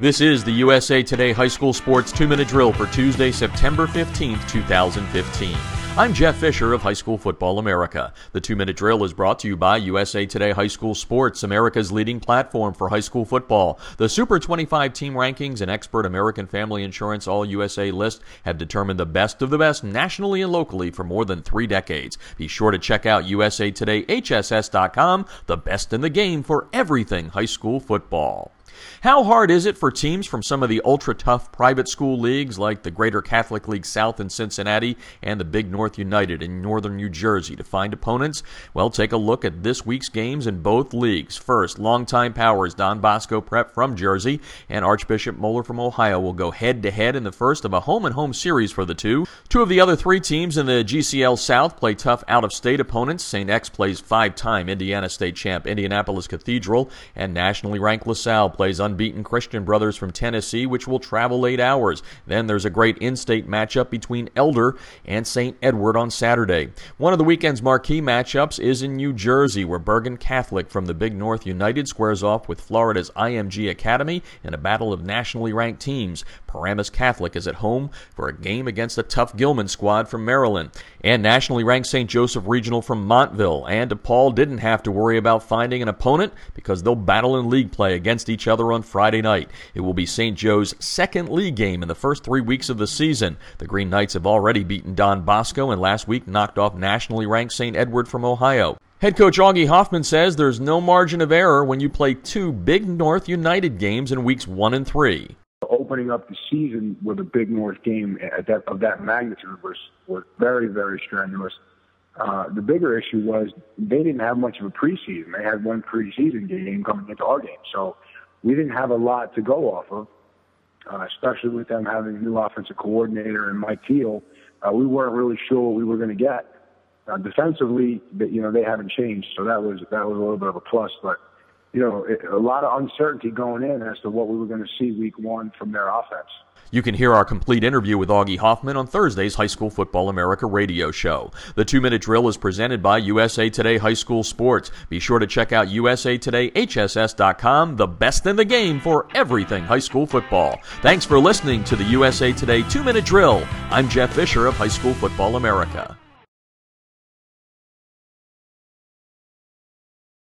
This is the USA Today High School Sports 2 Minute Drill for Tuesday, September 15th, 2015. I'm Jeff Fisher of High School Football America. The two minute drill is brought to you by USA Today High School Sports, America's leading platform for high school football. The Super 25 team rankings and expert American Family Insurance All USA list have determined the best of the best nationally and locally for more than three decades. Be sure to check out usatoday.hss.com, the best in the game for everything high school football. How hard is it for teams from some of the ultra tough private school leagues like the Greater Catholic League South in Cincinnati and the Big North United in northern New Jersey to find opponents? Well, take a look at this week's games in both leagues. First, longtime powers Don Bosco Prep from Jersey and Archbishop Moeller from Ohio will go head to head in the first of a home and home series for the two. Two of the other three teams in the GCL South play tough out of state opponents. St. X plays five time Indiana State champ Indianapolis Cathedral, and nationally ranked LaSalle plays unbeaten Christian Brothers from Tennessee, which will travel eight hours. Then there's a great in state matchup between Elder and St. Edward on Saturday. One of the weekend's marquee matchups is in New Jersey, where Bergen Catholic from the Big North United squares off with Florida's IMG Academy in a battle of nationally ranked teams. Paramus Catholic is at home for a game against a tough Gilman squad from Maryland. And nationally ranked St. Joseph Regional from Montvale. And DePaul didn't have to worry about finding an opponent because they'll battle in league play against each other on Friday night. It will be St. Joe's second league game in the first three weeks of the season. The Green Knights have already beaten Don Bosco and last week knocked off nationally ranked St. Edward from Ohio. Head coach Augie Hoffman says there's no margin of error when you play two Big North United games in weeks one and three. Opening up the season with a Big North game that, of that magnitude was, was very, very strenuous. Uh, the bigger issue was they didn't have much of a preseason. They had one preseason game coming into our game. So we didn't have a lot to go off of, uh, especially with them having a new offensive coordinator and Mike Teel. Uh, we weren't really sure what we were going to get. Uh, defensively, you know, they haven't changed, so that was that was a little bit of a plus. But you know, a lot of uncertainty going in as to what we were going to see week one from their offense. You can hear our complete interview with Augie Hoffman on Thursday's High School Football America radio show. The two minute drill is presented by USA Today High School Sports. Be sure to check out usatoday.hss.com, the best in the game for everything high school football. Thanks for listening to the USA Today two minute drill. I'm Jeff Fisher of High School Football America.